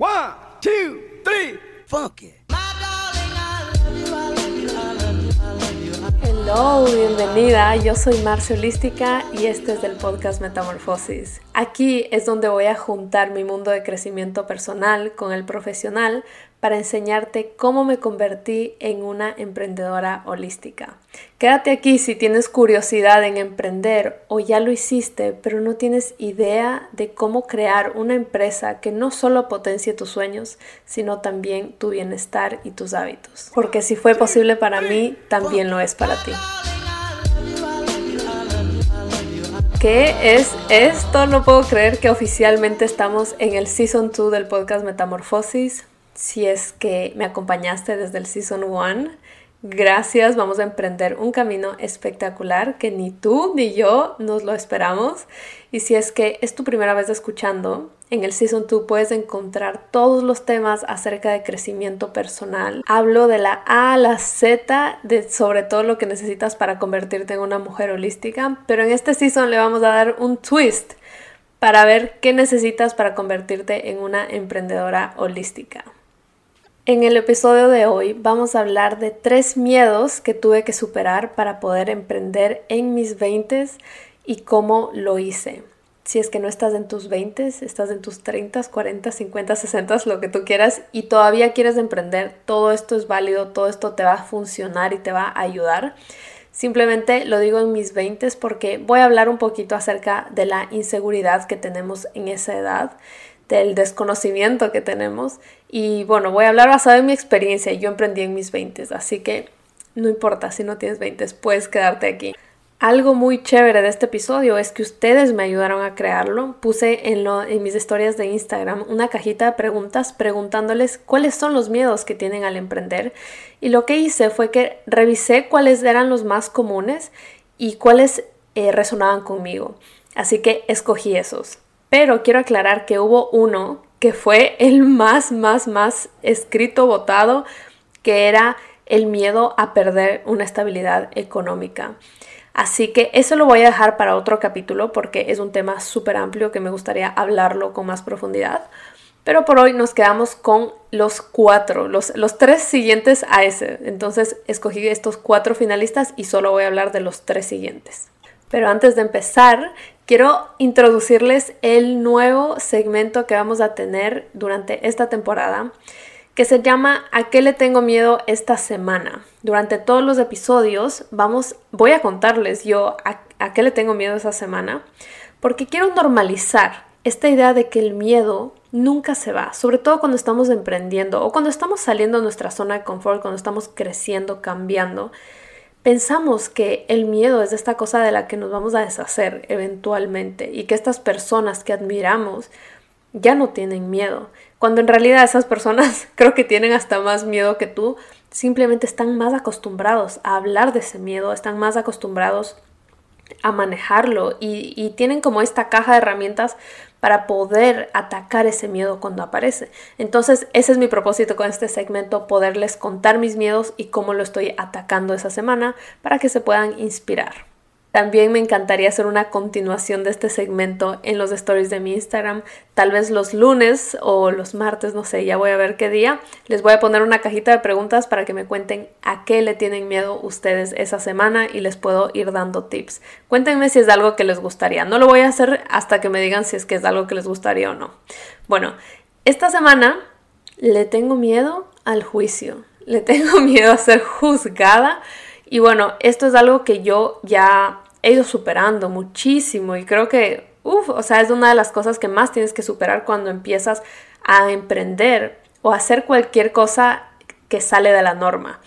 One, two, three, funky. Hello, bienvenida. Yo soy Marcia Holística y este es del podcast Metamorfosis. Aquí es donde voy a juntar mi mundo de crecimiento personal con el profesional para enseñarte cómo me convertí en una emprendedora holística. Quédate aquí si tienes curiosidad en emprender o ya lo hiciste, pero no tienes idea de cómo crear una empresa que no solo potencie tus sueños, sino también tu bienestar y tus hábitos. Porque si fue posible para mí, también lo es para ti. ¿Qué es esto? No puedo creer que oficialmente estamos en el Season 2 del podcast Metamorfosis si es que me acompañaste desde el Season 1. Gracias, vamos a emprender un camino espectacular que ni tú ni yo nos lo esperamos. Y si es que es tu primera vez escuchando, en el Season 2 puedes encontrar todos los temas acerca de crecimiento personal. Hablo de la A a la Z, de sobre todo lo que necesitas para convertirte en una mujer holística, pero en este Season le vamos a dar un twist para ver qué necesitas para convertirte en una emprendedora holística. En el episodio de hoy vamos a hablar de tres miedos que tuve que superar para poder emprender en mis 20 y cómo lo hice. Si es que no estás en tus 20, estás en tus 30, 40, 50, 60, lo que tú quieras y todavía quieres emprender, todo esto es válido, todo esto te va a funcionar y te va a ayudar. Simplemente lo digo en mis 20 porque voy a hablar un poquito acerca de la inseguridad que tenemos en esa edad del desconocimiento que tenemos. Y bueno, voy a hablar basado en mi experiencia. Yo emprendí en mis 20, así que no importa si no tienes 20, puedes quedarte aquí. Algo muy chévere de este episodio es que ustedes me ayudaron a crearlo. Puse en, mis historias de Instagram una cajita de preguntas preguntándoles cuáles son los miedos que tienen al emprender. Y lo que hice fue que revisé cuáles eran los más comunes y cuáles eh, resonaban conmigo. Así que escogí esos. Pero quiero aclarar que hubo uno que fue el más, más, más escrito, votado, que era el miedo a perder una estabilidad económica. Así que eso lo voy a dejar para otro capítulo porque es un tema súper amplio que me gustaría hablarlo con más profundidad. Pero por hoy nos quedamos con los cuatro, los, los tres siguientes a ese. Entonces escogí estos cuatro finalistas y solo voy a hablar de los tres siguientes. Pero antes de empezar, quiero introducirles el nuevo segmento que vamos a tener durante esta temporada, que se llama ¿A qué le tengo miedo esta semana? Durante todos los episodios vamos, voy a contarles yo a, a qué le tengo miedo esa semana, porque quiero normalizar esta idea de que el miedo nunca se va, sobre todo cuando estamos emprendiendo o cuando estamos saliendo de nuestra zona de confort, cuando estamos creciendo, cambiando pensamos que el miedo es esta cosa de la que nos vamos a deshacer eventualmente y que estas personas que admiramos ya no tienen miedo, cuando en realidad esas personas creo que tienen hasta más miedo que tú, simplemente están más acostumbrados a hablar de ese miedo, están más acostumbrados a manejarlo y, y tienen como esta caja de herramientas para poder atacar ese miedo cuando aparece. Entonces, ese es mi propósito con este segmento, poderles contar mis miedos y cómo lo estoy atacando esa semana para que se puedan inspirar. También me encantaría hacer una continuación de este segmento en los stories de mi Instagram, tal vez los lunes o los martes, no sé, ya voy a ver qué día. Les voy a poner una cajita de preguntas para que me cuenten a qué le tienen miedo ustedes esa semana y les puedo ir dando tips. Cuéntenme si es algo que les gustaría. No lo voy a hacer hasta que me digan si es que es algo que les gustaría o no. Bueno, esta semana le tengo miedo al juicio. Le tengo miedo a ser juzgada y bueno, esto es algo que yo ya he ido superando muchísimo y creo que, uff, o sea, es una de las cosas que más tienes que superar cuando empiezas a emprender o hacer cualquier cosa que sale de la norma.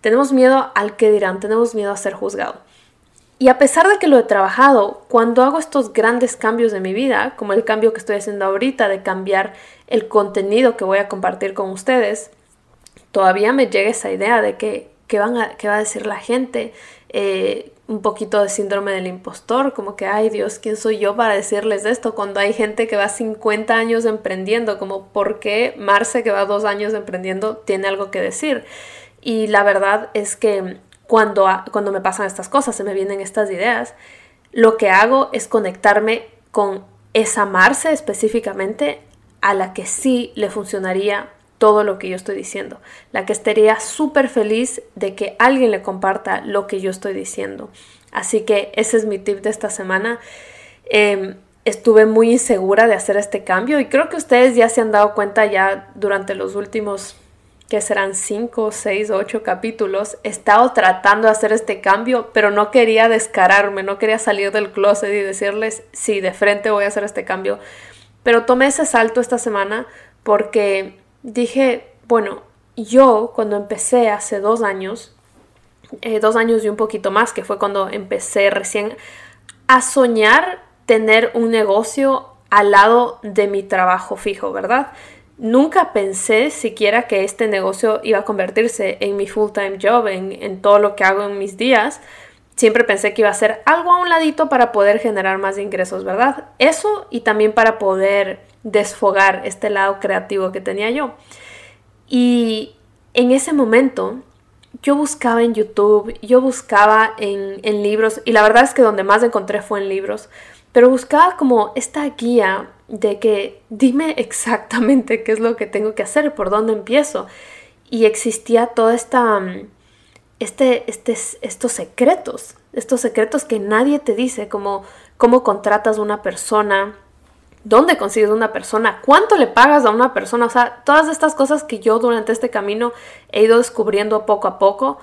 Tenemos miedo al que dirán, tenemos miedo a ser juzgado. Y a pesar de que lo he trabajado, cuando hago estos grandes cambios de mi vida, como el cambio que estoy haciendo ahorita de cambiar el contenido que voy a compartir con ustedes, todavía me llega esa idea de que qué, van a, qué va a decir la gente, eh, un poquito de síndrome del impostor, como que, ay Dios, ¿quién soy yo para decirles esto? Cuando hay gente que va 50 años emprendiendo, como, ¿por qué Marce, que va dos años emprendiendo, tiene algo que decir? Y la verdad es que cuando, cuando me pasan estas cosas, se me vienen estas ideas, lo que hago es conectarme con esa Marce específicamente a la que sí le funcionaría todo lo que yo estoy diciendo, la que estaría súper feliz de que alguien le comparta lo que yo estoy diciendo. Así que ese es mi tip de esta semana. Em, estuve muy insegura de hacer este cambio y creo que ustedes ya se han dado cuenta ya durante los últimos que serán 5, 6, 8 capítulos, he estado tratando de hacer este cambio, pero no quería descararme, no quería salir del closet y decirles, sí, de frente voy a hacer este cambio. Pero tomé ese salto esta semana porque dije, bueno, yo cuando empecé hace dos años, eh, dos años y un poquito más, que fue cuando empecé recién a soñar tener un negocio al lado de mi trabajo fijo, ¿verdad? Nunca pensé siquiera que este negocio iba a convertirse en mi full-time job, en, todo lo que hago en mis días. Siempre pensé que iba a ser algo a un ladito para poder generar más ingresos, ¿verdad? Eso y también para poder desfogar este lado creativo que tenía yo. Y en ese momento yo buscaba en YouTube, yo buscaba en, en libros, y la verdad es que donde más encontré fue en libros, pero buscaba como esta guía de que dime exactamente qué es lo que tengo que hacer, por dónde empiezo. Y existía toda esta, mm, este, este, estos secretos, estos secretos que nadie te dice, como cómo contratas una persona, dónde consigues una persona, cuánto le pagas a una persona, o sea, todas estas cosas que yo durante este camino he ido descubriendo poco a poco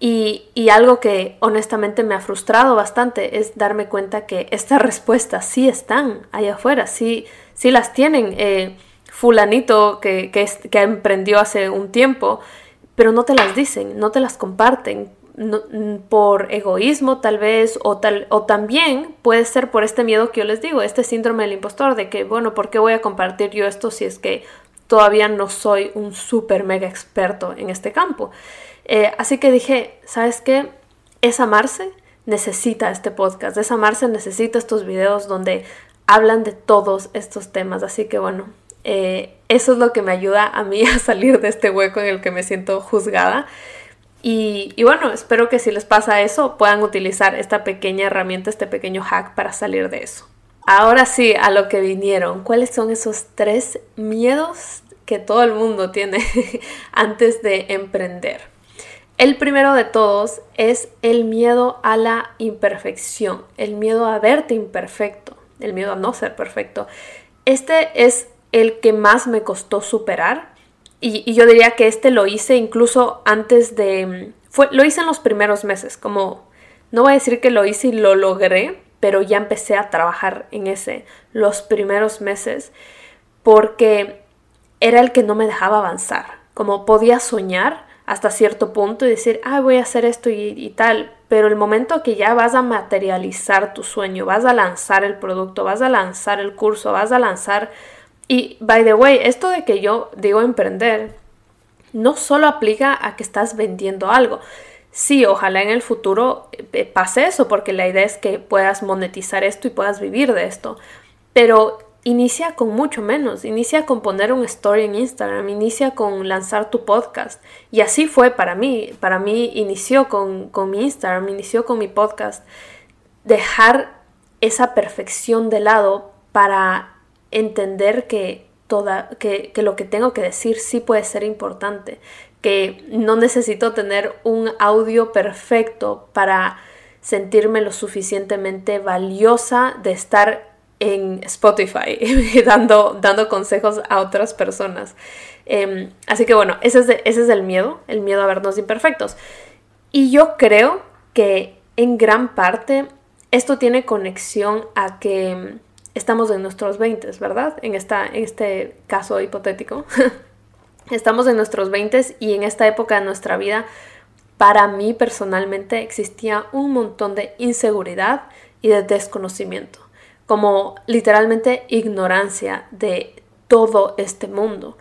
y, algo que honestamente me ha frustrado bastante es darme cuenta que estas respuestas sí están allá afuera, sí, sí las tienen. Eh, fulanito que, que, emprendió hace un tiempo, pero no te las dicen, no te las comparten. Por egoísmo tal vez o, tal, o también puede ser por este miedo que yo les digo, este síndrome del impostor de que, bueno, ¿por qué voy a compartir yo esto si es que todavía no soy un súper mega experto en este campo? Eh, así que dije, ¿sabes qué? Es amarse, necesita este podcast, es amarse, necesita estos videos donde hablan de todos estos temas. Así que bueno, eh, eso es lo que me ayuda a mí a salir de este hueco en el que me siento juzgada. Y, bueno, espero que si les pasa eso puedan utilizar esta pequeña herramienta, este pequeño hack para salir de eso. Ahora sí, a lo que vinieron. ¿Cuáles son esos tres miedos que todo el mundo tiene antes de emprender? El primero de todos es el miedo a la imperfección, el miedo a verte imperfecto, el miedo a no ser perfecto. Este es el que más me costó superar y, yo diría que este lo hice incluso antes de... Fue, lo hice en los primeros meses, como no voy a decir que lo hice y lo logré, pero ya empecé a trabajar en ese los primeros meses porque era el que no me dejaba avanzar. Como podía soñar, hasta cierto punto y decir, ah, voy a hacer esto y, tal, pero el momento que ya vas a materializar tu sueño, vas a lanzar el producto, vas a lanzar el curso, vas a lanzar... Y, by the way, esto de que yo digo emprender, no solo aplica a que estás vendiendo algo. Sí, ojalá en el futuro eh, pase eso, porque la idea es que puedas monetizar esto y puedas vivir de esto. Pero inicia con mucho menos, inicia con poner un story en Instagram, inicia con lanzar tu podcast. Y así fue para mí, para mí inició con, mi Instagram, inició con mi podcast. Dejar esa perfección de lado para entender que, toda, que, que lo que tengo que decir sí puede ser importante, que no necesito tener un audio perfecto para sentirme lo suficientemente valiosa de estar en Spotify dando, dando consejos a otras personas. Em, así que bueno, ese es, ese es el miedo, el miedo a vernos imperfectos. Y yo creo que en gran parte esto tiene conexión a que estamos en nuestros 20, ¿verdad? En, esta, en este caso hipotético. estamos en nuestros 20 y en esta época de nuestra vida, para mí personalmente existía un montón de inseguridad y de desconocimiento como literalmente ignorancia de todo este mundo,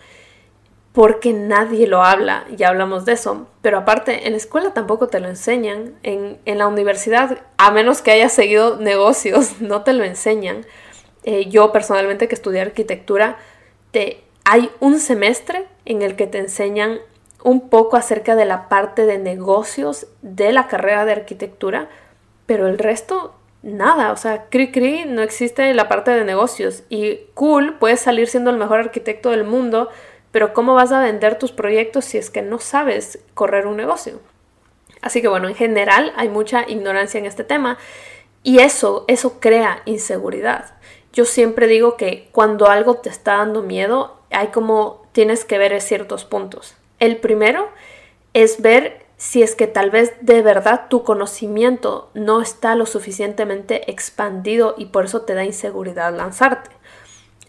porque nadie lo habla, ya hablamos de eso, pero aparte en la escuela tampoco te lo enseñan, en, la universidad, a menos que hayas seguido negocios, no te lo enseñan. Eh, yo personalmente que estudié arquitectura, te, hay un semestre en el que te enseñan un poco acerca de la parte de negocios de la carrera de arquitectura, pero el resto nada, o sea, cri cri no existe la parte de negocios y cool, puedes salir siendo el mejor arquitecto del mundo, pero ¿cómo vas a vender tus proyectos si es que no sabes correr un negocio? Así que bueno, en general hay mucha ignorancia en este tema y eso, eso crea inseguridad. Yo siempre digo que cuando algo te está dando miedo, hay como tienes que ver ciertos puntos. El primero es ver si es que tal vez de verdad tu conocimiento no está lo suficientemente expandido y por eso te da inseguridad lanzarte.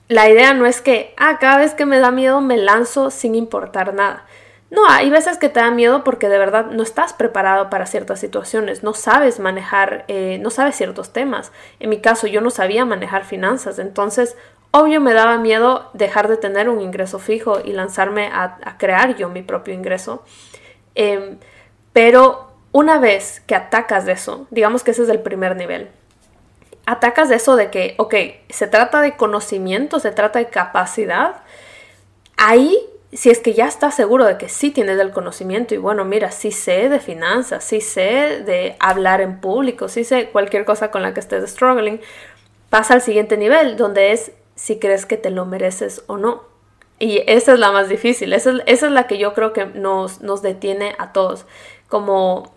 La idea no es que, ah, cada vez que me da miedo me lanzo sin importar nada. No, hay veces que te da miedo porque de verdad no estás preparado para ciertas situaciones, no sabes manejar, eh, no sabes ciertos temas. En mi caso, yo no sabía manejar finanzas, entonces, obvio me daba miedo dejar de tener un ingreso fijo y lanzarme a, crear yo mi propio ingreso. Em, pero una vez que atacas de eso, digamos que ese es el primer nivel, atacas de eso de que, ok, se trata de conocimiento, se trata de capacidad, ahí si es que ya estás seguro de que sí tienes el conocimiento y bueno, mira, sí sé de finanzas, sí sé de hablar en público, sí sé cualquier cosa con la que estés struggling, pasa al siguiente nivel, donde es si crees que te lo mereces o no. Y esa es la más difícil, esa es, la que yo creo que nos, nos detiene a todos, como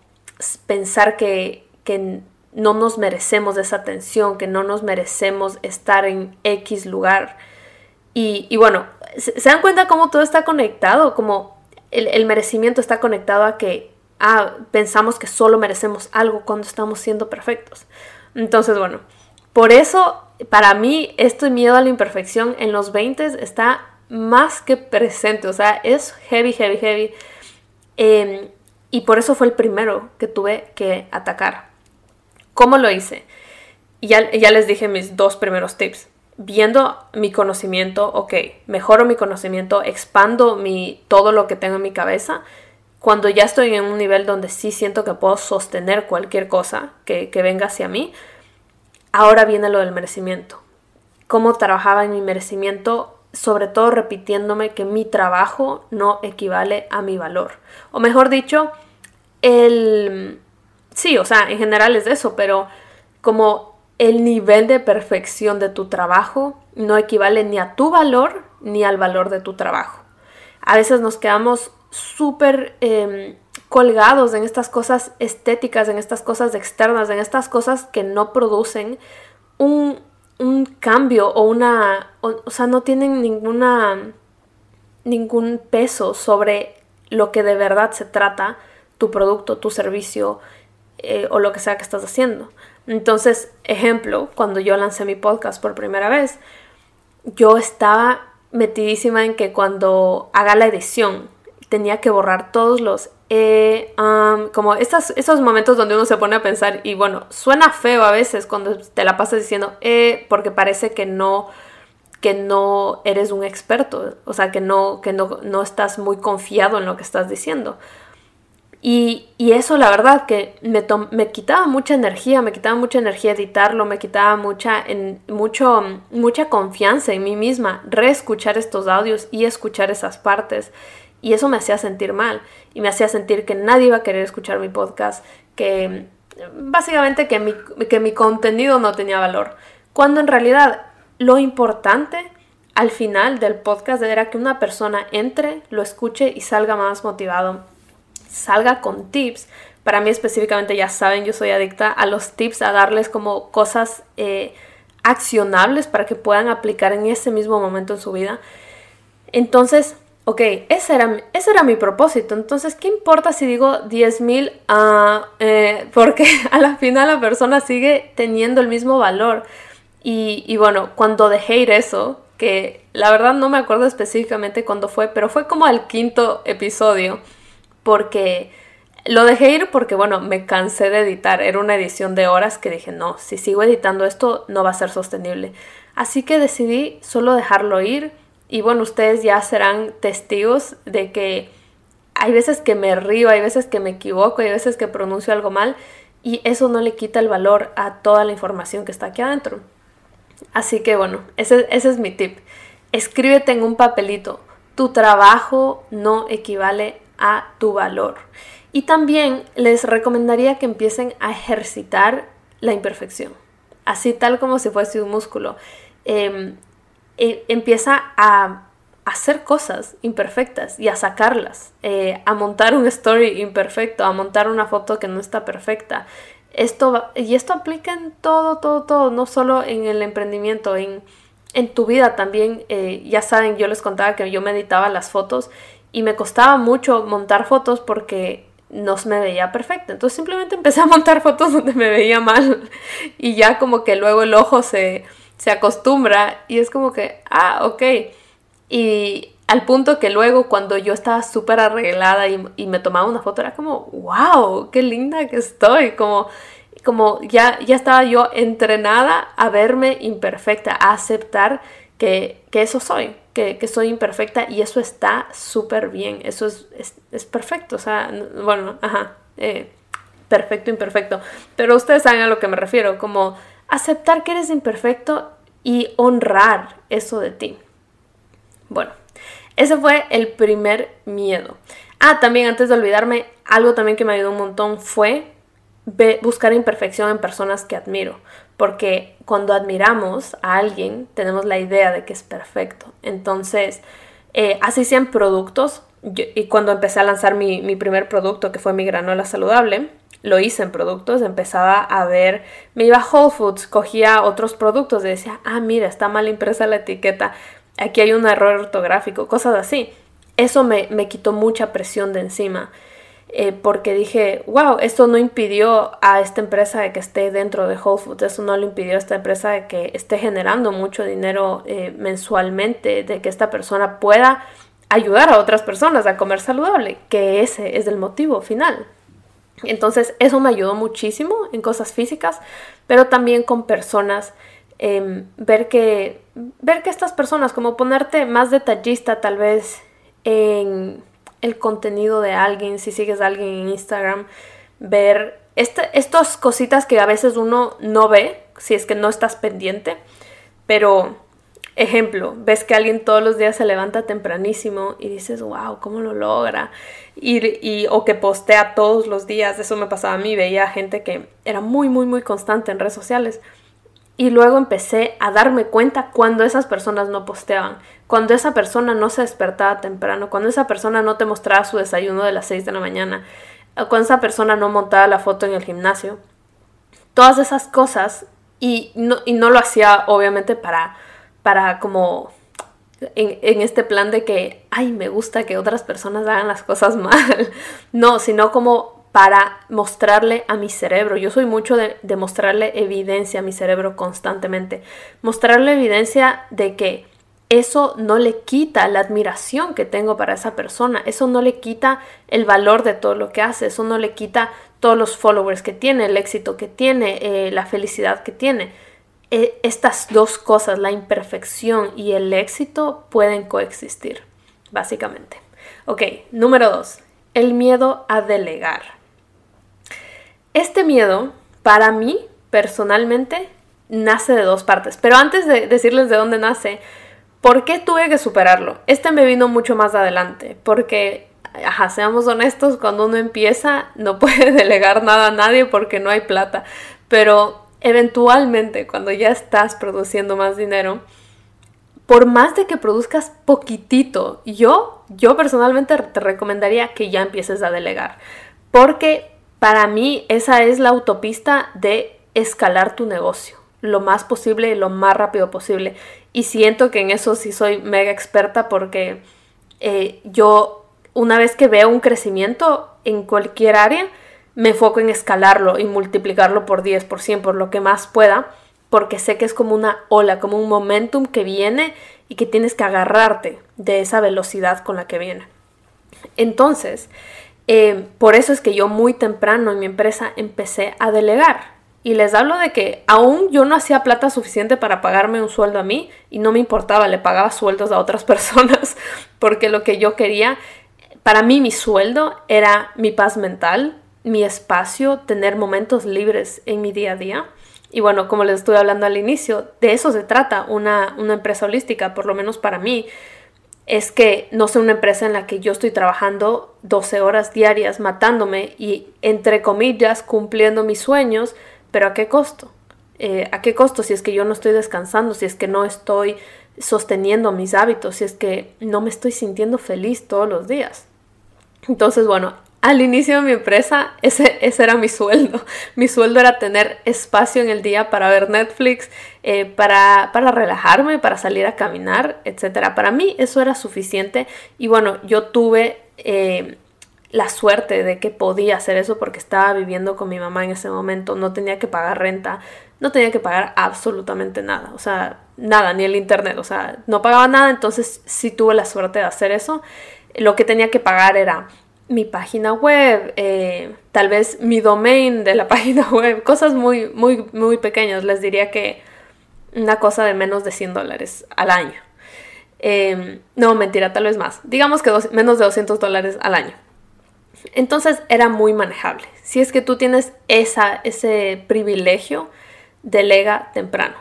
pensar que, que no nos merecemos esa atención, que no nos merecemos estar en X lugar. Y, bueno, ¿Se, dan cuenta cómo todo está conectado? Como el, merecimiento está conectado a que ah, pensamos que solo merecemos algo cuando estamos siendo perfectos. Entonces, bueno, por eso para mí este miedo a la imperfección en los 20 está más que presente, o sea, es heavy, heavy, heavy. Em, y por eso fue el primero que tuve que atacar. ¿Cómo lo hice? Ya, ya les dije mis dos primeros tips viendo mi conocimiento, ok, mejoro mi conocimiento, expando mi, todo lo que tengo en mi cabeza, cuando ya estoy en un nivel donde sí siento que puedo sostener cualquier cosa que, que venga hacia mí, ahora viene lo del merecimiento. Cómo trabajaba en mi merecimiento, sobre todo repitiéndome que mi trabajo no equivale a mi valor. O mejor dicho, el... Sí, o sea, en general es eso, pero como el nivel de perfección de tu trabajo no equivale ni a tu valor ni al valor de tu trabajo. A veces nos quedamos súper em, colgados en estas cosas estéticas, en estas cosas externas, en estas cosas que no producen un, cambio o una, o, sea, no tienen ninguna, ningún peso sobre lo que de verdad se trata tu producto, tu servicio eh, o lo que sea que estás haciendo. Entonces, ejemplo, cuando yo lancé mi podcast por primera vez, yo estaba metidísima en que cuando haga la edición tenía que borrar todos los eh, como esos momentos donde uno se pone a pensar y bueno, suena feo a veces cuando te la pasas diciendo eh, porque parece que no que no eres un experto, o sea, que no que no, no estás muy confiado en lo que estás diciendo. Y, eso la verdad que me, me, quitaba mucha energía, me quitaba mucha energía editarlo, me quitaba mucha, en, mucho, mucha confianza en mí misma, reescuchar estos audios y escuchar esas partes. Y eso me hacía sentir mal y me hacía sentir que nadie iba a querer escuchar mi podcast, que básicamente que mi, que mi contenido no tenía valor. Cuando en realidad lo importante al final del podcast era que una persona entre, lo escuche y salga más motivado salga con tips. Para mí específicamente, ya saben, yo soy adicta a los tips, a darles como cosas eh, accionables para que puedan aplicar en ese mismo momento en su vida. Entonces, ok, ese era, ese era mi propósito. Entonces, ¿qué importa si digo 10 mil? Eh, porque a la final la persona sigue teniendo el mismo valor. Y, y, bueno, cuando dejé ir eso, que la verdad no me acuerdo específicamente cuándo fue, pero fue como al quinto episodio porque lo dejé ir porque, bueno, me cansé de editar. Era una edición de horas que dije, no, si sigo editando esto no va a ser sostenible. Así que decidí solo dejarlo ir y bueno, ustedes ya serán testigos de que hay veces que me río, hay veces que me equivoco, hay veces que pronuncio algo mal y eso no le quita el valor a toda la información que está aquí adentro. Así que bueno, ese, es mi tip. Escríbete en un papelito. Tu trabajo no equivale a tu valor. Y también les recomendaría que empiecen a ejercitar la imperfección. así tal como si fuese un músculo. Em, e, empieza a hacer cosas imperfectas y a sacarlas, eh, a montar un story imperfecto, a montar una foto que no está perfecta. Esto y esto aplica en todo, todo, todo, no solo en el emprendimiento, en, en tu vida también. Eh, ya saben, yo les contaba que yo meditaba las fotos y me costaba mucho montar fotos porque no me veía perfecta. Entonces simplemente empecé a montar fotos donde me veía mal y ya como que luego el ojo se, se acostumbra y es como que, ah, ok. Y al punto que luego cuando yo estaba súper arreglada y, me tomaba una foto era como, wow, qué linda que estoy, como, como ya, ya estaba yo entrenada a verme imperfecta, a aceptar que, eso soy, que, soy imperfecta y eso está súper bien, eso es, es, perfecto, o sea, bueno, ajá, eh, perfecto, imperfecto, pero ustedes saben a lo que me refiero, como aceptar que eres imperfecto y honrar eso de ti. Bueno, ese fue el primer miedo. Ah, también antes de olvidarme, algo también que me ayudó un montón fue buscar imperfección en personas que admiro, porque cuando admiramos a alguien tenemos la idea de que es perfecto. Entonces, eh, así sean productos, y cuando empecé a lanzar mi, mi, primer producto, que fue mi granola saludable, lo hice en productos, empezaba a ver, me iba a Whole Foods, cogía otros productos y decía, ah, mira, está mal impresa la etiqueta, aquí hay un error ortográfico, cosas así. Eso me, me quitó mucha presión de encima. Eh, porque dije, wow, esto no impidió a esta empresa de que esté dentro de Whole Foods, eso no le impidió a esta empresa de que esté generando mucho dinero eh, mensualmente, de que esta persona pueda ayudar a otras personas a comer saludable, que ese es el motivo final. Entonces eso me ayudó muchísimo en cosas físicas, pero también con personas, em, ver, que, ver que estas personas, como ponerte más detallista tal vez en el contenido de alguien, si sigues a alguien en Instagram, ver este, estas cositas que a veces uno no ve, si es que no estás pendiente, pero ejemplo, ves que alguien todos los días se levanta tempranísimo y dices, wow, ¿cómo lo logra? Y, y, o que postea todos los días, eso me pasaba a mí, veía gente que era muy, muy, muy constante en redes sociales. Y luego empecé a darme cuenta cuando esas personas no posteaban, cuando esa persona no se despertaba temprano, cuando esa persona no te mostraba su desayuno de las 6 de la mañana, cuando esa persona no montaba la foto en el gimnasio. Todas esas cosas y no, y no lo hacía obviamente para, para como en, en, este plan de que, ay, me gusta que otras personas hagan las cosas mal. No, sino como para mostrarle a mi cerebro. Yo soy mucho de, mostrarle evidencia a mi cerebro constantemente. Mostrarle evidencia de que eso no le quita la admiración que tengo para esa persona, eso no le quita el valor de todo lo que hace, eso no le quita todos los followers que tiene, el éxito que tiene, eh, la felicidad que tiene. E, estas dos cosas, la imperfección y el éxito, pueden coexistir, básicamente. Ok, número dos, el miedo a delegar. Este miedo, para mí, personalmente, nace de dos partes. Pero antes de decirles de dónde nace, ¿por qué tuve que superarlo? Este me vino mucho más adelante, porque, seamos honestos, cuando uno empieza no puede delegar nada a nadie porque no hay plata. Pero eventualmente, cuando ya estás produciendo más dinero, por más de que produzcas poquitito, yo, yo personalmente te recomendaría que ya empieces a delegar. Porque para mí esa es la autopista de escalar tu negocio lo más posible y lo más rápido posible. Y siento que en eso sí soy mega experta porque eh, yo una vez que veo un crecimiento en cualquier área, me enfoco en escalarlo y multiplicarlo por 10, por 100, por lo que más pueda, porque sé que es como una ola, como un momentum que viene y que tienes que agarrarte de esa velocidad con la que viene. Entonces, eh, por eso es que yo muy temprano en mi empresa empecé a delegar. Y les hablo de que aún yo no hacía plata suficiente para pagarme un sueldo a mí y no me importaba, le pagaba sueldos a otras personas porque lo que yo quería, para mí mi sueldo era mi paz mental, mi espacio, tener momentos libres en mi día a día. Y bueno, como les estuve hablando al inicio, de eso se trata una, una empresa holística, por lo menos para mí es que no sea una empresa en la que yo estoy trabajando 12 horas diarias matándome y, entre comillas, cumpliendo mis sueños, pero ¿a qué costo? Eh, ¿A qué costo? Si es que yo no estoy descansando, si es que no estoy sosteniendo mis hábitos, si es que no me estoy sintiendo feliz todos los días. Entonces, bueno, al inicio de mi empresa, ese, ese, era mi sueldo. Mi sueldo era tener espacio en el día para ver Netflix, eh, para, para, relajarme, para salir a caminar, etc. Para mí eso era suficiente y bueno, yo tuve eh, la suerte de que podía hacer eso porque estaba viviendo con mi mamá en ese momento, no tenía que pagar renta, no tenía que pagar absolutamente nada, o sea, nada, ni el internet, o sea, no pagaba nada, entonces sí tuve la suerte de hacer eso. Lo que tenía que pagar era mi página web, eh, tal vez mi domain de la página web, cosas muy, muy, muy pequeñas. Les diría que una cosa de menos de 100 dólares al año. Em, no, mentira, tal vez más. Digamos que menos de 200 dólares al año. Entonces era muy manejable. Si es que tú tienes esa, ese privilegio, delega temprano.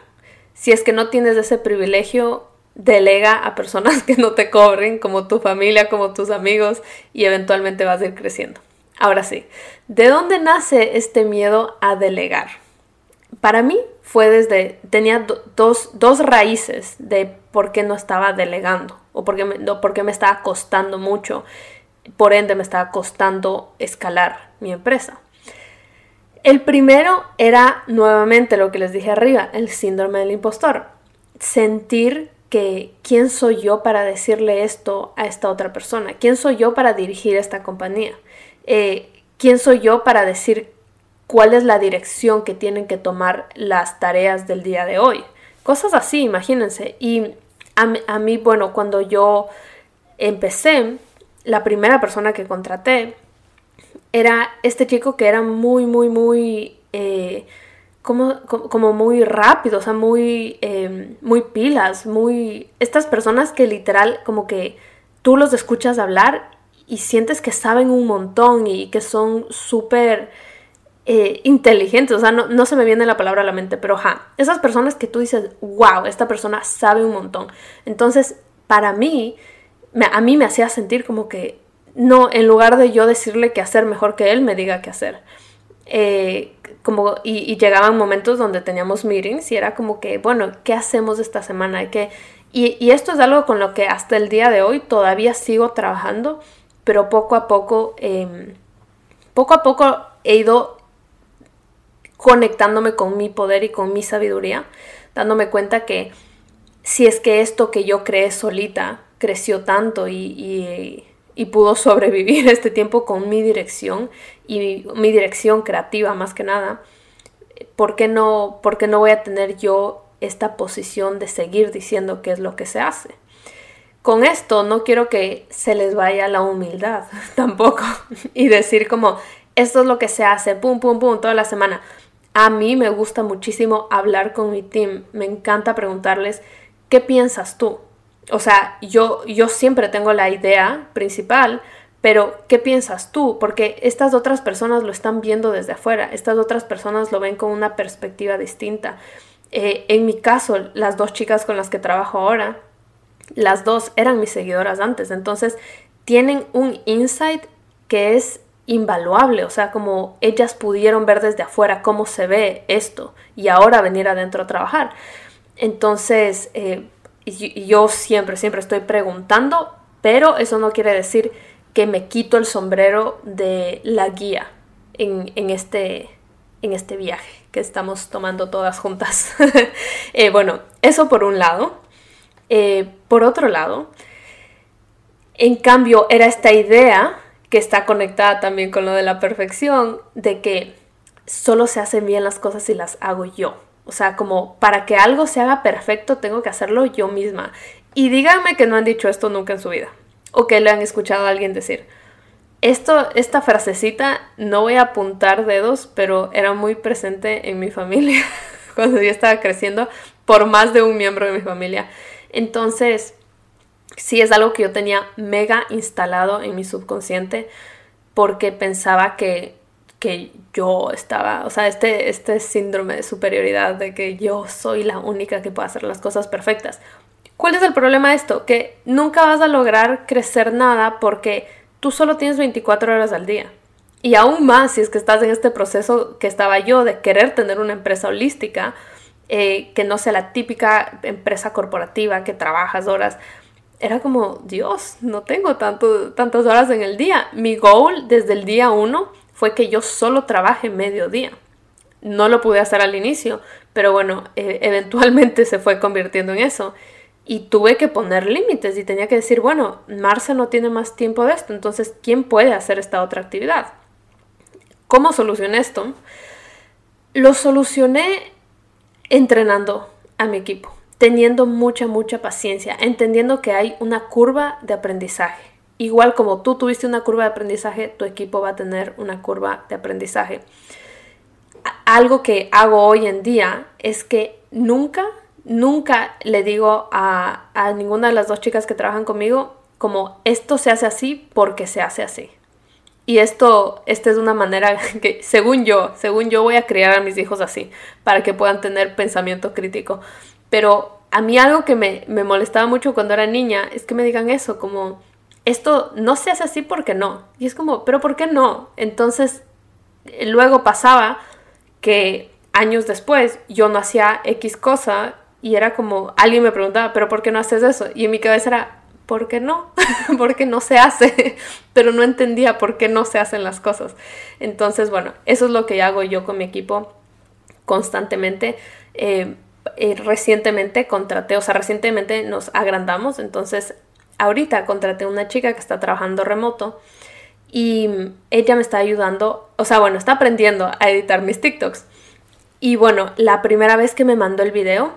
Si es que no tienes ese privilegio, delega a personas que no te cobren, como tu familia, como tus amigos, y eventualmente vas a ir creciendo. Ahora sí, ¿de dónde nace este miedo a delegar? Para mí fue desde, tenía dos, dos, raíces de por qué no estaba delegando o por qué, me, qué me estaba costando mucho, por ende me estaba costando escalar mi empresa. El primero era nuevamente lo que les dije arriba, el síndrome del impostor. Sentir que quién soy yo para decirle esto a esta otra persona, quién soy yo para dirigir esta compañía, eh, quién soy yo para decir cuál es la dirección que tienen que tomar las tareas del día de hoy. Cosas así, imagínense. Y a, mí, bueno, cuando yo empecé, la primera persona que contraté era este chico que era muy, muy, muy... Eh, como, como, muy rápido, o sea, muy, em, muy pilas, muy... Estas personas que literal como que tú los escuchas hablar y sientes que saben un montón y que son súper eh, inteligentes, o sea, no, no, se me viene la palabra a la mente, pero ja, esas personas que tú dices, wow, esta persona sabe un montón. Entonces, para mí, a mí me hacía sentir como que, no, en lugar de yo decirle qué hacer mejor que él, me diga qué hacer. Eh, y, llegaban momentos donde teníamos meetings y era como que, bueno, ¿qué hacemos esta semana? y, y, esto es algo con lo que hasta el día de hoy todavía sigo trabajando, pero poco a poco, em, poco a poco he ido conectándome con mi poder y con mi sabiduría, dándome cuenta que si es que esto que yo creé solita creció tanto y y pudo sobrevivir este tiempo con mi dirección y mi, dirección creativa más que nada, ¿por qué, no, ¿por qué no voy a tener yo esta posición de seguir diciendo qué es lo que se hace? Con esto no quiero que se les vaya la humildad tampoco y decir como esto es lo que se hace, pum, pum, pum, toda la semana. A mí me gusta muchísimo hablar con mi team, me encanta preguntarles, ¿qué piensas tú? O sea, yo, yo siempre tengo la idea principal, pero ¿qué piensas tú? Porque estas otras personas lo están viendo desde afuera, estas otras personas lo ven con una perspectiva distinta. Eh, en mi caso, las dos chicas con las que trabajo ahora, las dos eran mis seguidoras antes, entonces tienen un insight que es invaluable, o sea, como ellas pudieron ver desde afuera cómo se ve esto y ahora venir adentro a trabajar. Entonces, eh, yo siempre, siempre estoy preguntando, pero eso no quiere decir que me quito el sombrero de la guía en, este, en este viaje que estamos tomando todas juntas. Eh, bueno, eso por un lado. Eh, por otro lado, en cambio, era esta idea que está conectada también con lo de la perfección, de que solo se hacen bien las cosas si las hago yo. O sea, como para que algo se haga perfecto, tengo que hacerlo yo misma. Y díganme que no han dicho esto nunca en su vida. O que le han escuchado a alguien decir. Esto, esta frasecita, no voy a apuntar dedos, pero era muy presente en mi familia cuando yo estaba creciendo por más de un miembro de mi familia. Entonces, sí es algo que yo tenía mega instalado en mi subconsciente porque pensaba que que yo estaba, o sea, este, este síndrome de superioridad de que yo soy la única que puede hacer las cosas perfectas. ¿Cuál es el problema de esto? Que nunca vas a lograr crecer nada porque tú solo tienes 24 horas al día. Y aún más si es que estás en este proceso que estaba yo de querer tener una empresa holística, eh, que no sea la típica empresa corporativa que trabajas horas. Era como, Dios, no tengo tanto, tantas horas en el día. Mi goal desde el día uno fue que yo solo trabaje medio día. No lo pude hacer al inicio, pero bueno, eh, eventualmente se fue convirtiendo en eso. Y tuve que poner límites y tenía que decir, bueno, Marce no tiene más tiempo de esto, entonces, ¿quién puede hacer esta otra actividad? ¿Cómo solucioné esto? Lo solucioné entrenando a mi equipo, teniendo mucha, mucha paciencia, entendiendo que hay una curva de aprendizaje. Igual como tú tuviste una curva de aprendizaje, tu equipo va a tener una curva de aprendizaje. Algo que hago hoy en día es que nunca, nunca le digo a, a ninguna de las dos chicas que trabajan conmigo como esto se hace así porque se hace así. Y esto, esta es una manera que, según yo, según yo voy a criar a mis hijos así, para que puedan tener pensamiento crítico. Pero a mí algo que me, me molestaba mucho cuando era niña es que me digan eso, como, esto no se hace así porque no. Y es como, pero ¿por qué no? Entonces, luego pasaba que años después yo no hacía X cosa y era como, alguien me preguntaba, pero ¿por qué no haces eso? Y en mi cabeza era, ¿por qué no? porque no se hace, pero no entendía por qué no se hacen las cosas. Entonces, bueno, eso es lo que hago yo con mi equipo constantemente. Eh, eh, recientemente contraté, o sea, recientemente nos agrandamos, entonces ahorita contraté una chica que está trabajando remoto y ella me está ayudando, o sea, bueno, está aprendiendo a editar mis TikToks. Y bueno, la primera vez que me mandó el video,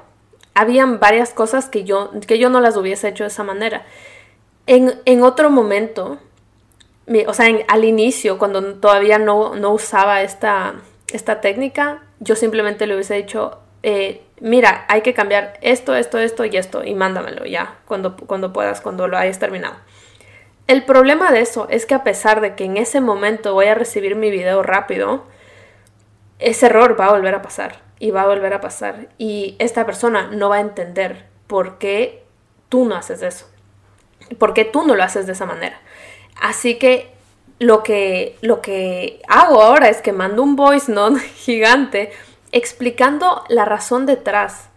habían varias cosas que yo, que yo no las hubiese hecho de esa manera. En, otro momento, o sea, al inicio, cuando todavía no, no usaba esta, esta técnica, yo simplemente le hubiese dicho, eh, mira, hay que cambiar esto, esto, esto y esto, y mándamelo ya, cuando, cuando puedas, cuando lo hayas terminado. El problema de eso es que a pesar de que en ese momento voy a recibir mi video rápido, ese error va a volver a pasar y va a volver a pasar. Y esta persona no va a entender por qué tú no haces eso porque tú no lo haces de esa manera. Así que lo que, lo que hago ahora es que mando un voice note gigante explicando la razón detrás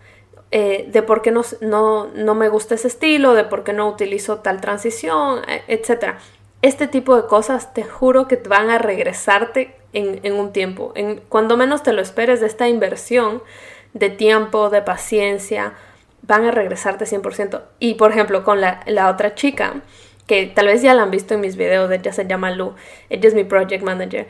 eh, de por qué no, no, me gusta ese estilo, de por qué no utilizo tal transición, e, etc. Este tipo de cosas te juro que van a regresarte en, un tiempo. En, cuando menos te lo esperes de esta inversión de tiempo, de paciencia, van a regresarte 100%. Y por ejemplo, con la, otra chica, que tal vez ya la han visto en mis videos, ella se llama Lu, ella es mi project manager.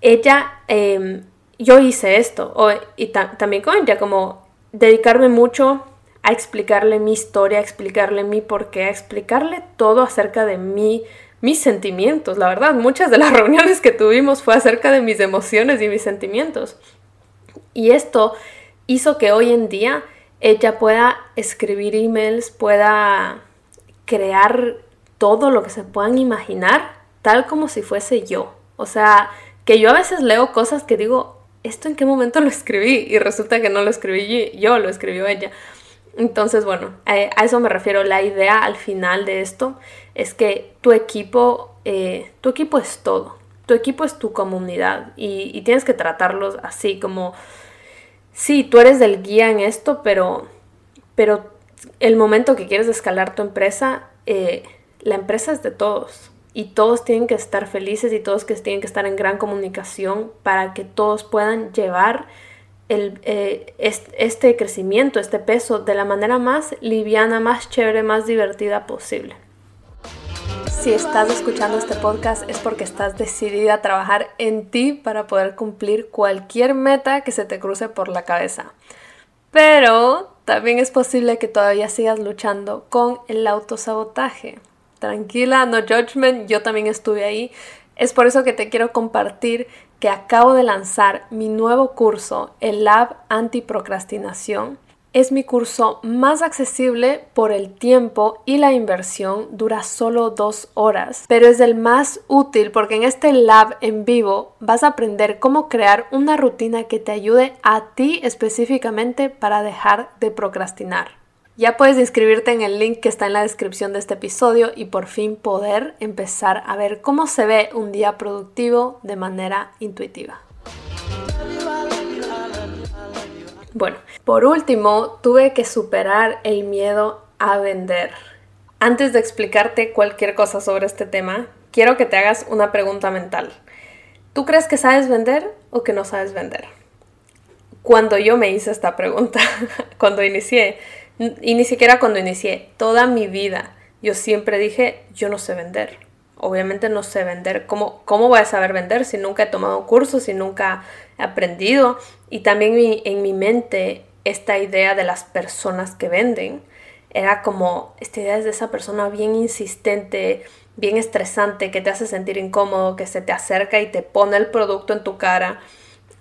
Ella, em, yo hice esto, y también con ella, como dedicarme mucho a explicarle mi historia, a explicarle mi porqué, a explicarle todo acerca de mí, mis sentimientos. La verdad, muchas de las reuniones que tuvimos fue acerca de mis emociones y mis sentimientos. Y esto hizo que hoy en día ella pueda escribir emails, pueda crear todo lo que se puedan imaginar, tal como si fuese yo. O sea, que yo a veces leo cosas que digo, ¿esto en qué momento lo escribí? Y resulta que no lo escribí yo, lo escribió ella. Entonces, bueno, a eso me refiero. La idea al final de esto es que tu equipo, eh, tu equipo es todo. Tu equipo es tu comunidad y, tienes que tratarlos así como sí, tú eres del guía en esto, pero, pero el momento que quieres escalar tu empresa, eh, la empresa es de todos. Y todos tienen que estar felices y todos que tienen que estar en gran comunicación para que todos puedan llevar el, eh, este crecimiento, este peso de la manera más liviana, más chévere, más divertida posible. Si estás escuchando este podcast es porque estás decidida a trabajar en ti para poder cumplir cualquier meta que se te cruce por la cabeza. Pero también es posible que todavía sigas luchando con el autosabotaje. Tranquila, no judgment, yo también estuve ahí. Es por eso que te quiero compartir que acabo de lanzar mi nuevo curso, el Lab Antiprocrastinación es mi curso más accesible por el tiempo y la inversión, dura solo dos horas, pero es el más útil porque en este lab en vivo vas a aprender cómo crear una rutina que te ayude a ti específicamente para dejar de procrastinar. Ya puedes inscribirte en el link que está en la descripción de este episodio y por fin poder empezar a ver cómo se ve un día productivo de manera intuitiva. Bueno, por último, tuve que superar el miedo a vender. Antes de explicarte cualquier cosa sobre este tema, quiero que te hagas una pregunta mental. ¿Tú crees que sabes vender o que no sabes vender? Cuando yo me hice esta pregunta, cuando inicié, y ni siquiera cuando inicié, toda mi vida, yo siempre dije, yo no sé vender. Obviamente no sé vender. ¿Cómo, cómo voy a saber vender si nunca he tomado cursos, si nunca he aprendido? Y también en mi mente esta idea de las personas que venden era como, esta idea de esa persona bien insistente, bien estresante, que te hace sentir incómodo, que se te acerca y te pone el producto en tu cara.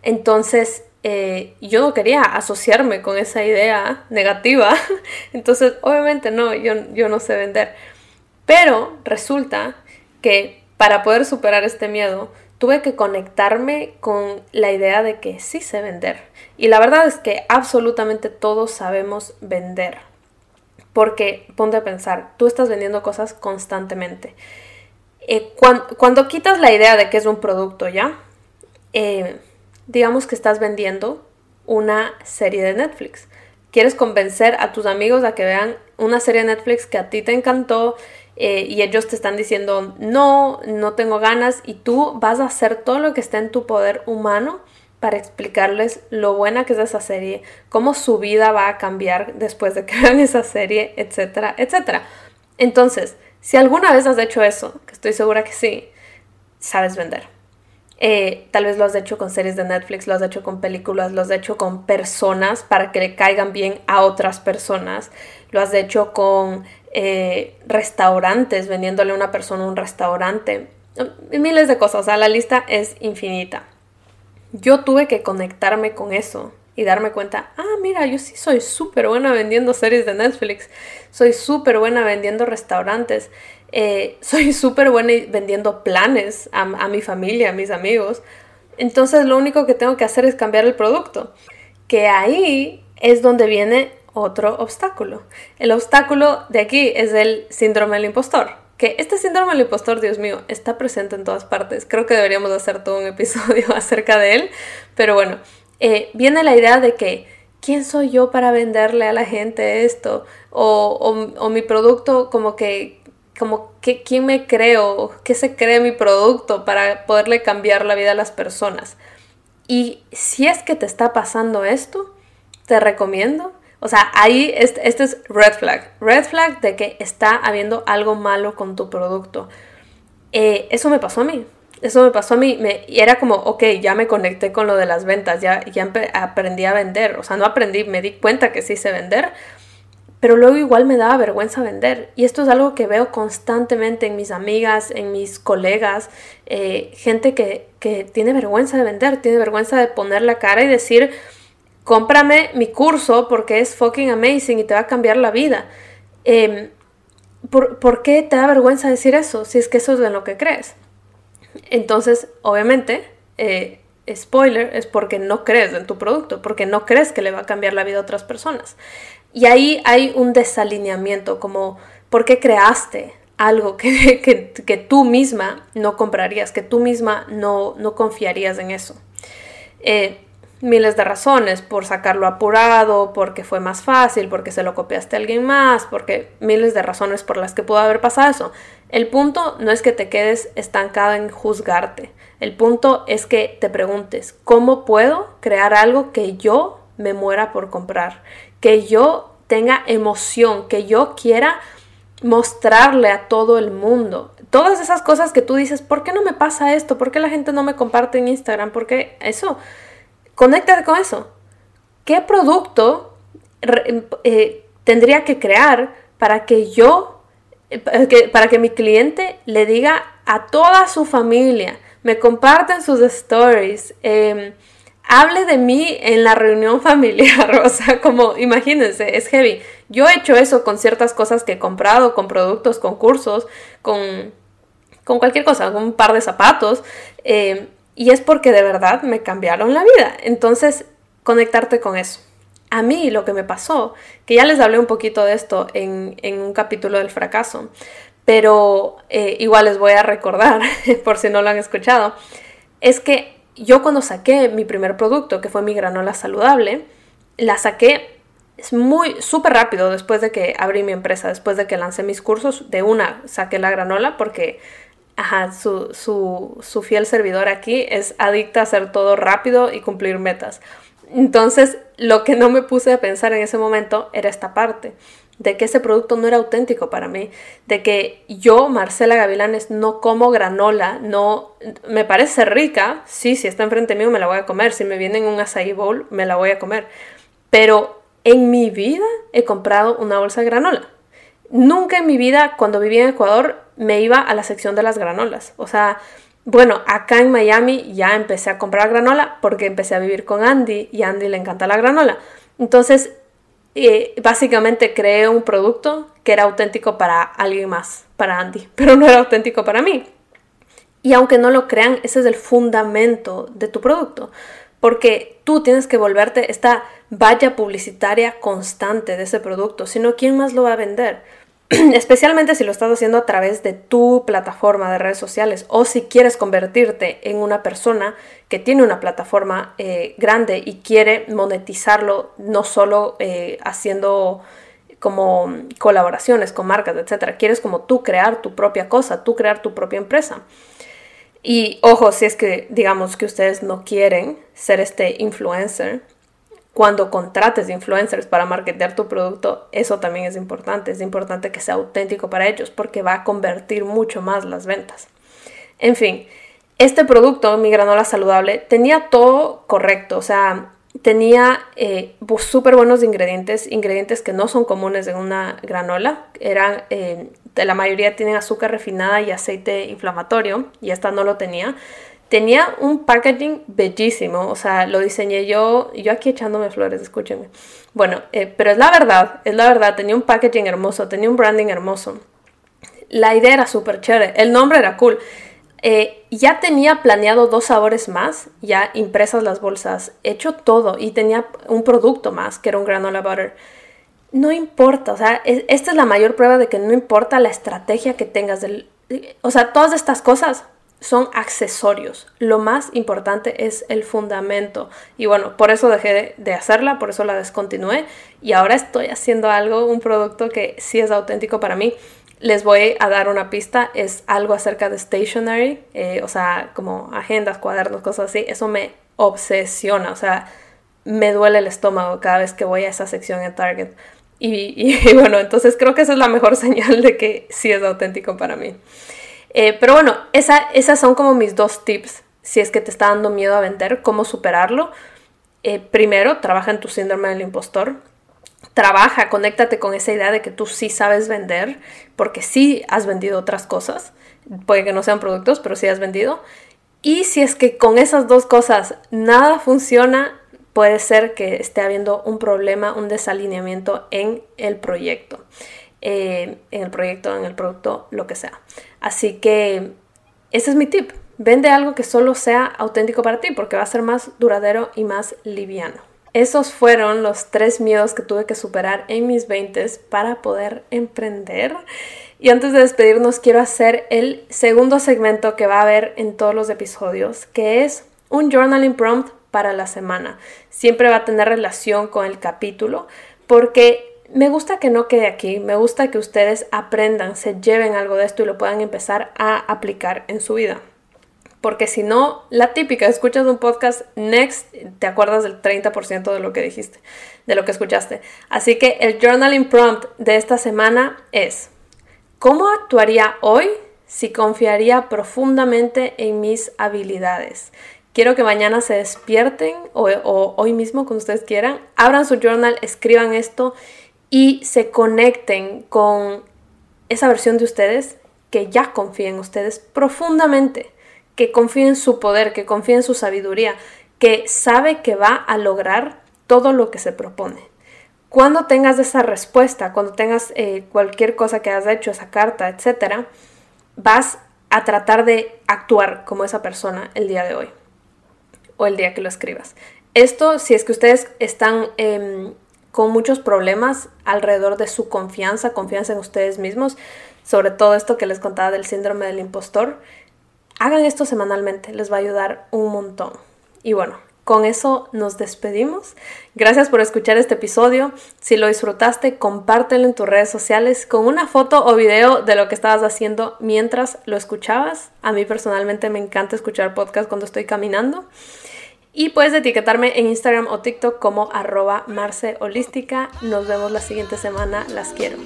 Entonces, eh, yo no quería asociarme con esa idea negativa. Entonces, obviamente no, yo, yo no sé vender. Pero resulta que para poder superar este miedo, tuve que conectarme con la idea de que sí sé vender. Y la verdad es que absolutamente todos sabemos vender. Porque ponte a pensar, tú estás vendiendo cosas constantemente. Eh, cuando, quitas la idea de que es un producto, ¿ya? Eh, digamos que estás vendiendo una serie de Netflix. Quieres convencer a tus amigos a que vean una serie de Netflix que a ti te encantó eh, y ellos te están diciendo no, no tengo ganas y tú vas a hacer todo lo que esté en tu poder humano para explicarles lo buena que es esa serie, cómo su vida va a cambiar después de que vean esa serie, etcétera, etcétera. Entonces, si alguna vez has hecho eso, que estoy segura que sí, sabes vender. Eh, tal vez lo has hecho con series de Netflix, lo has hecho con películas, lo has hecho con personas para que le caigan bien a otras personas, lo has hecho con eh, restaurantes, vendiéndole a una persona un restaurante, miles de cosas, o sea, la lista es infinita. Yo tuve que conectarme con eso y darme cuenta, ah, mira, yo sí soy súper buena vendiendo series de Netflix, soy súper buena vendiendo restaurantes, eh, soy súper buena vendiendo planes a, mi familia, a mis amigos. Entonces lo único que tengo que hacer es cambiar el producto. Que ahí es donde viene otro obstáculo. El obstáculo de aquí es el síndrome del impostor. Que este síndrome del impostor, Dios mío, está presente en todas partes. Creo que deberíamos hacer todo un episodio acerca de él. Pero bueno, eh, viene la idea de que, ¿quién soy yo para venderle a la gente esto? O, o mi producto como que como que, quién me creo, qué se cree mi producto para poderle cambiar la vida a las personas. Y si es que te está pasando esto, te recomiendo, o sea, ahí este, es red flag, red flag de que está habiendo algo malo con tu producto. Eh, eso me pasó a mí, eso me pasó a mí. Me, y era como, ok, ya me conecté con lo de las ventas, ya, ya aprendí a vender, o sea, no aprendí, me di cuenta que sí sé vender, pero luego igual me daba vergüenza vender. Y esto es algo que veo constantemente en mis amigas, en mis colegas, eh, gente que, que tiene vergüenza de vender, tiene vergüenza de poner la cara y decir, cómprame mi curso porque es fucking amazing y te va a cambiar la vida. Em, ¿por, ¿por, qué te da vergüenza decir eso si es que eso es lo que crees? Entonces, obviamente, eh, spoiler, es porque no crees en tu producto, porque no crees que le va a cambiar la vida a otras personas. Y ahí hay un desalineamiento, como ¿por qué creaste algo que, que, tú misma no comprarías, que tú misma no, no confiarías en eso? Eh, miles de razones, por sacarlo apurado, porque fue más fácil, porque se lo copiaste a alguien más, porque miles de razones por las que pudo haber pasado eso. El punto no es que te quedes estancada en juzgarte. El punto es que te preguntes, ¿cómo puedo crear algo que yo me muera por comprar? Que yo tenga emoción, que yo quiera mostrarle a todo el mundo. Todas esas cosas que tú dices, ¿por qué no me pasa esto? ¿Por qué la gente no me comparte en Instagram? ¿Por qué eso? Conéctate con eso. ¿Qué producto eh, tendría que crear para que yo, eh, para que mi cliente le diga a toda su familia, me compartan sus stories, eh, hable de mí en la reunión familiar, o sea, como imagínense, es heavy. Yo he hecho eso con ciertas cosas que he comprado, con productos, con cursos, con, con cualquier cosa, con un par de zapatos, eh, y es porque de verdad me cambiaron la vida. Entonces, conectarte con eso. a mí lo que me pasó, que ya les hablé un poquito de esto en, un capítulo del fracaso, pero eh, igual les voy a recordar, por si no lo han escuchado, es que yo cuando saqué mi primer producto, que fue mi granola saludable, la saqué muy súper rápido después de que abrí mi empresa, después de que lancé mis cursos, de una saqué la granola porque su, su, su fiel servidor aquí es adicta a hacer todo rápido y cumplir metas. Entonces, lo que no me puse a pensar en ese momento era esta parte, de que ese producto no era auténtico para mí, de que yo, Marcela Gavilanes, no como granola, no, me parece rica, sí, si está enfrente mío me la voy a comer, si me viene en un acai bowl me la voy a comer, pero en mi vida he comprado una bolsa de granola. Nunca en mi vida, cuando vivía en Ecuador, me iba a la sección de las granolas. O sea, bueno, acá en Miami ya empecé a comprar granola porque empecé a vivir con Andy y a Andy le encanta la granola. Entonces, eh, básicamente creé un producto que era auténtico para alguien más, para Andy, pero no era auténtico para mí. Y aunque no lo crean, ese es el fundamento de tu producto, porque tú tienes que volverte esta valla publicitaria constante de ese producto, si no, ¿quién más lo va a vender? especialmente si lo estás haciendo a través de tu plataforma de redes sociales o si quieres convertirte en una persona que tiene una plataforma eh, grande y quiere monetizarlo no solo eh, haciendo como colaboraciones con marcas, etcétera. Quieres como tú crear tu propia cosa, tú crear tu propia empresa. Y ojo, si es que digamos que ustedes no quieren ser este influencer, cuando contrates influencers para marketear tu producto, eso también es importante. Es importante que sea auténtico para ellos porque va a convertir mucho más las ventas. En fin, este producto, mi granola saludable, tenía todo correcto. O sea, tenía eh, súper buenos ingredientes, ingredientes que no son comunes en una granola. Eran, eh, la mayoría tienen azúcar refinada y aceite inflamatorio y esta no lo tenía. Tenía un packaging bellísimo, o sea, lo diseñé yo, yo aquí echándome flores, escúchenme. Bueno, eh, pero es la verdad, es la verdad, tenía un packaging hermoso, tenía un branding hermoso. La idea era súper chévere, el nombre era cool. Eh, ya tenía planeado dos sabores más, ya impresas las bolsas, hecho todo y tenía un producto más, que era un granola butter. No importa, o sea, esta es la mayor prueba de que no importa la estrategia que tengas. O sea, todas estas cosas son accesorios. Lo más importante es el fundamento. Y bueno, por eso dejé de hacerla, por eso la descontinué. Y ahora estoy haciendo algo, un producto que sí es auténtico para mí. Les voy a dar una pista, es algo acerca de stationery, eh, o sea, como agendas, cuadernos, cosas así. Eso me obsesiona, o sea, me duele el estómago cada vez que voy a esa sección en Target. Y, y bueno, entonces creo que esa es la mejor señal de que sí es auténtico para mí. Eh, pero bueno, esa, esas son como mis dos tips si es que te está dando miedo a vender, cómo superarlo. Eh, primero, trabaja en tu síndrome del impostor. Trabaja, conéctate con esa idea de que tú sí sabes vender, porque sí has vendido otras cosas. Puede que no sean productos, pero sí has vendido. Y si es que con esas dos cosas nada funciona, puede ser que esté habiendo un problema, un desalineamiento en el proyecto. Eh, en el proyecto, en el producto, lo que sea. Así que ese es mi tip. Vende algo que solo sea auténtico para ti porque va a ser más duradero y más liviano. Esos fueron los tres miedos que tuve que superar en mis 20 para poder emprender. Y antes de despedirnos, quiero hacer el segundo segmento que va a haber en todos los episodios, que es un journaling prompt para la semana. Siempre va a tener relación con el capítulo porque me gusta que no quede aquí, me gusta que ustedes aprendan, se lleven algo de esto y lo puedan empezar a aplicar en su vida. Porque si no, la típica, escuchas un podcast, next, te acuerdas del 30% de lo que dijiste, de lo que escuchaste. Así que el journaling prompt de esta semana es, ¿cómo actuaría hoy si confiaría profundamente en mis habilidades? Quiero que mañana se despierten o, o hoy mismo, cuando ustedes quieran, abran su journal, escriban esto y se conecten con esa versión de ustedes que ya confía en ustedes profundamente, que confía en su poder, que confía en su sabiduría, que sabe que va a lograr todo lo que se propone. Cuando tengas esa respuesta, cuando tengas eh, cualquier cosa que has hecho, esa carta, etc., vas a tratar de actuar como esa persona el día de hoy o el día que lo escribas. Esto, si es que ustedes están em, con muchos problemas alrededor de su confianza, confianza en ustedes mismos, sobre todo esto que les contaba del síndrome del impostor, hagan esto semanalmente, les va a ayudar un montón. Y bueno, con eso nos despedimos. Gracias por escuchar este episodio. Si lo disfrutaste, compártelo en tus redes sociales con una foto o video de lo que estabas haciendo mientras lo escuchabas. A mí personalmente me encanta escuchar podcast cuando estoy caminando. Y puedes etiquetarme en Instagram o TikTok como arroba Marce Holística. Nos vemos la siguiente semana. Las quiero.